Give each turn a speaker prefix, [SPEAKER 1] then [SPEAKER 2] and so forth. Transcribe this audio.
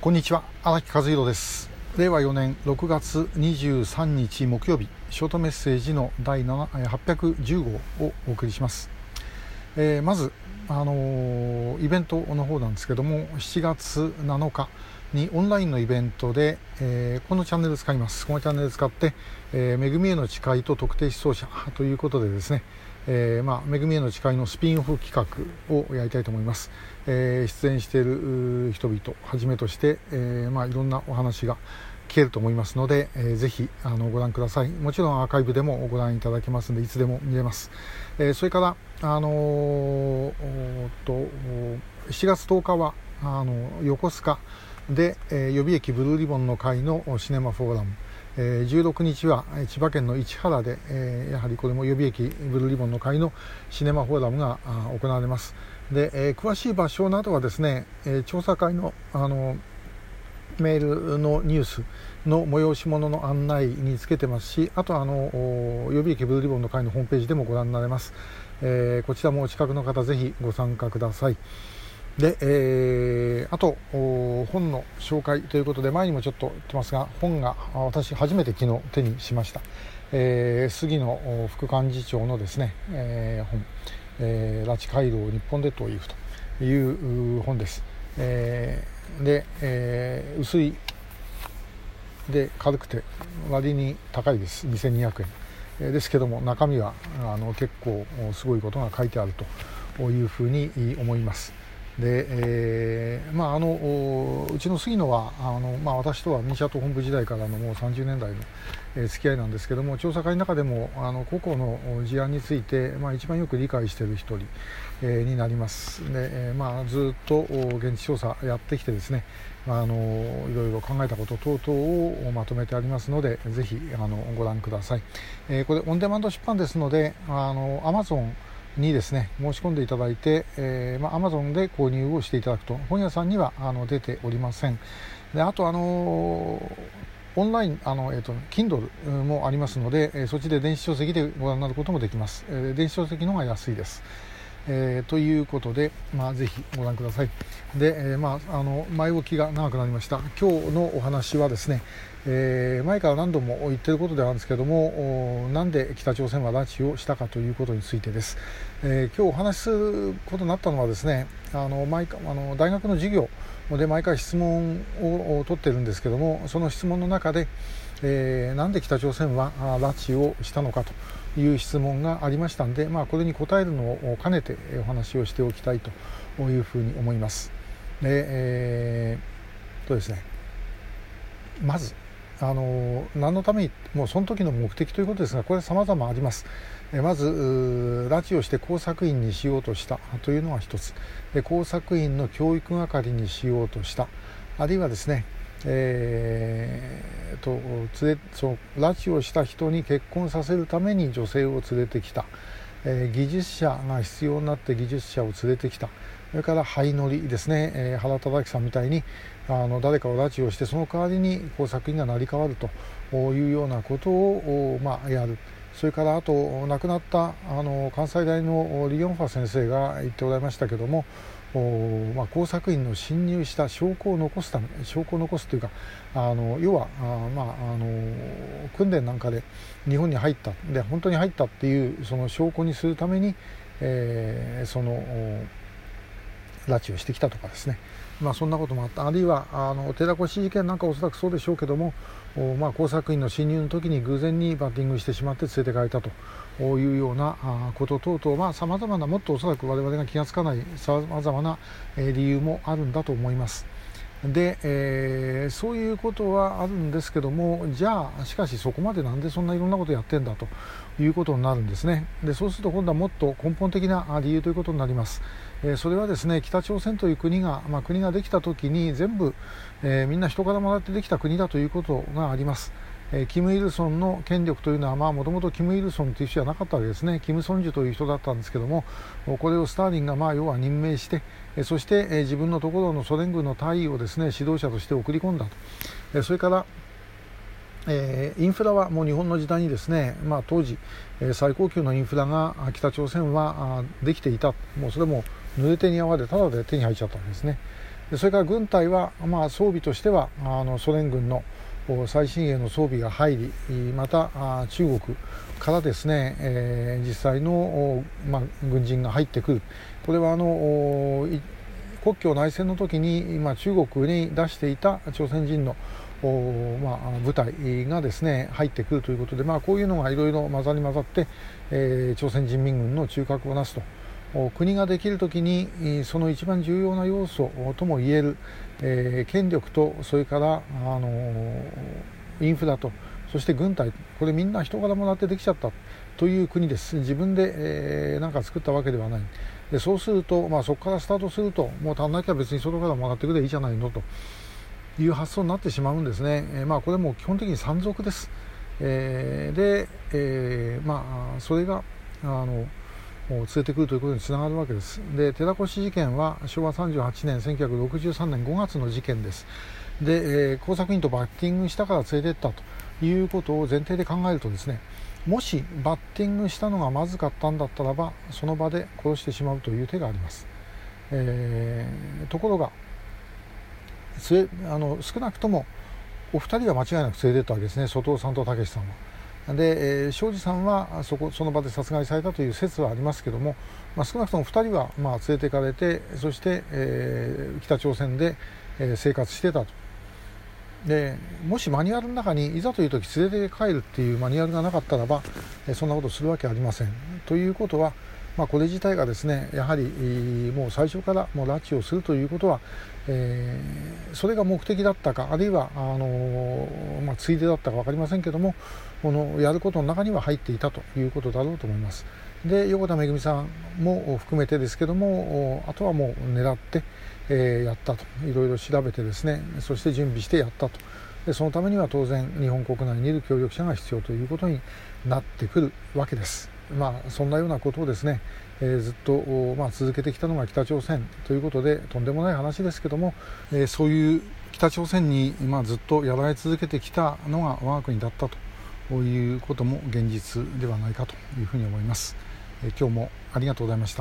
[SPEAKER 1] こんにちは。荒木和弘です。令和4年6月23日木曜日ショートメッセージの第810号をお送りします、えー、まずあのー、イベントの方なんですけども7月7日にオンラインのイベントで、えー、このチャンネル使います。このチャンネル使って、えー、恵みへの誓いと特定思想者 ということでですねえー、まあ、恵みへの誓いのスピンオフ企画をやりたいと思います、えー、出演している人々はじめとして、えー、まあ、いろんなお話が聞けると思いますので、えー、ぜひあのご覧ください。もちろんアーカイブでもご覧いただけますのでいつでも見れます、えそれからあのー、と7月10日はあの横須賀で、え予備役ブルーリボンの会のシネマフォーラム。え16日は千葉県の市原で、えやはりこれも予備役ブルーリボンの会のシネマフォーラムが行われます。で、え詳しい場所などはですね、え調査会のあのメールのニュースの催し物の案内につけてますしあとあの予備役ブルーリボンの会のホームページでもご覧になれます、え、こちらもお近くの方ぜひご参加ください。で、えー、あと本の紹介ということで前にもちょっと言ってますが本が私初めて昨日手にしました、えー、杉野副幹事長のですね、えー、本、えー「拉致回廊日本列島イフ」という本です、えー、で、えー、薄いで軽くて割に高いです。2200円。ですけども中身はあの結構すごいことが書いてあるというふうに思います。で、えーまあ、あのうちの杉野はあの、まあ、私とはミニシャト本部時代からのもう30年代の、えー、付き合いなんですけども調査会の中でもあの個々の事案について、まあ、一番よく理解している一人、えー、になります。で、えーまあ、ずっと現地調査やってきてですねあのいろいろ考えたこと等々をまとめてありますのでぜひあのご覧ください、えー、これオンデマンド出版ですのであの Amazon にですね申し込んでいただいて、えーまあ、Amazon で購入をしていただくと。本屋さんにはあの出ておりません。であとあのオンラインあの、えーと、Kindle もありますので、えー、そっちで電子書籍でご覧になることもできます、えー、電子書籍の方が安いです。えー、ということで、まあ、ぜひご覧ください。で、えー、まあ、あの前置きが長くなりました。今日のお話はですね、えー、前から何度も言っていることではあるんですけれどもなんで北朝鮮は拉致をしたかということについてです、え今日お話しすることになったのはですねあの毎回あの大学の授業で毎回質問を取ってるんですけれどもその質問の中で、えー、なんで北朝鮮は拉致をしたのかという質問がありましたんで、まあ、これに答えるのを兼ねてお話をしておきたいというふうに思います。で、えー、とですねまずあの何のためにもうその時の目的ということですがこれ様々あります。まず拉致をして工作員にしようとしたというのが一つ。工作員の教育係にしようとした。あるいはですねえー、と連れそ拉致をした人に結婚させるために女性を連れてきた、えー、技術者が必要になって技術者を連れてきた。それから灰乗りですね、えー、原忠樹さんみたいにあの誰かを拉致をしてその代わりに工作員が成り代わるというようなことを、まあ、やる。それからあと亡くなったあの関西大のリ・ヨンファ先生が言っておられましたけどもおまあ、工作員の侵入した証拠を残すため証拠を残すというかあの要はあ、まあ、あの訓練なんかで日本に入ったで本当に入ったっていうその証拠にするために、えー、その拉致をしてきたとかですね、まあ、そんなこともあった。あるいはあの寺越事件なんかおそらくそうでしょうけども、まあ、工作員の侵入の時に偶然にバッティングしてしまって連れて帰ったというようなこと等々さまざ、まなもっとおそらく我々が気が付かないさまざまな理由もあるんだと思います。で、えー、そういうことはあるんですけどもじゃあしかしそこまでなんでそんないろんなことやってんだと。いうことになるんですね。でそうすると今度はもっと根本的な理由ということになります、えー、それはですね北朝鮮という国が、まあ、国ができた時に全部、えー、みんな人からもらってできた国だということがあります。えキム・イルソンの権力というのはもともとキム・イルソンという人じゃなかったわけですね。キム・ソンジュという人だったんですけどもこれをスターリンがまあ要は任命してそして自分のところのソ連軍の大尉をですね指導者として送り込んだと。それからえー、インフラはもう日本の時代にですね、まあ、当時、えー、最高級のインフラが北朝鮮はできていた。もうそれも濡れ手に泡でただで手に入っちゃったんですね。それから軍隊は、まあ、装備としてはあのソ連軍の最新鋭の装備が入りまた中国からですね、えー、実際の、まあ、軍人が入ってくる。これはあの国境内戦の時に今中国に出していた朝鮮人のまあ、部隊がですね入ってくるということで、まあ、こういうのがいろいろ混ざり混ざって、えー、朝鮮人民軍の中核をなすと。国ができるときにその一番重要な要素ともいえる、えー、権力とそれから、あのインフラとそして軍隊これみんな人柄もらってできちゃったという国です。自分で、えー、か作ったわけではない。でそうすると、まあ、そこからスタートするともう足んなきゃ別に外からもらってくればいいじゃないのと。いう発想になってしまうんですね、えー、まあ、これも基本的に山賊です、えー、で、えまあ、それがあの連れてくるということにつながるわけです。で寺越事件は昭和38年1963年5月の事件です。で、え、工作員とバッティングしたから連れてったということを前提で考えるとですねもしバッティングしたのがまずかったんだったらばその場で殺してしまうという手があります、えー、ところがあの少なくともお二人は間違いなく連れてったわけですね。外尾さんと武さんは。で、えー、庄司さんはそこその場で殺害されたという説はありますけども、まあ、少なくとも2人はまあ連れていかれてそして、えー、北朝鮮で、生活してたと。でもしマニュアルの中にいざという時連れて帰るっていうマニュアルがなかったらば、そんなことするわけありません。ということはまあ、これ自体がですねやはりもう最初からもう拉致をするということは、えー、それが目的だったかあるいはあの、まあ、ついでだったか分かりませんけどもこのやることの中には入っていたということだろうと思います。で横田めぐみさんも含めてですけどもあとはもう狙って、えー、やったといろいろ調べてですねそして準備してやったとでそのためには当然日本国内にいる協力者が必要ということになってくるわけです。まあ、そんなようなことをですね、えー、ずっと、まあ、続けてきたのが北朝鮮ということでとんでもない話ですけども、えー、そういう北朝鮮に、まあ、ずっとやられ続けてきたのが我が国だったということも現実ではないかというふうに思います。えー、今日もありがとうございました。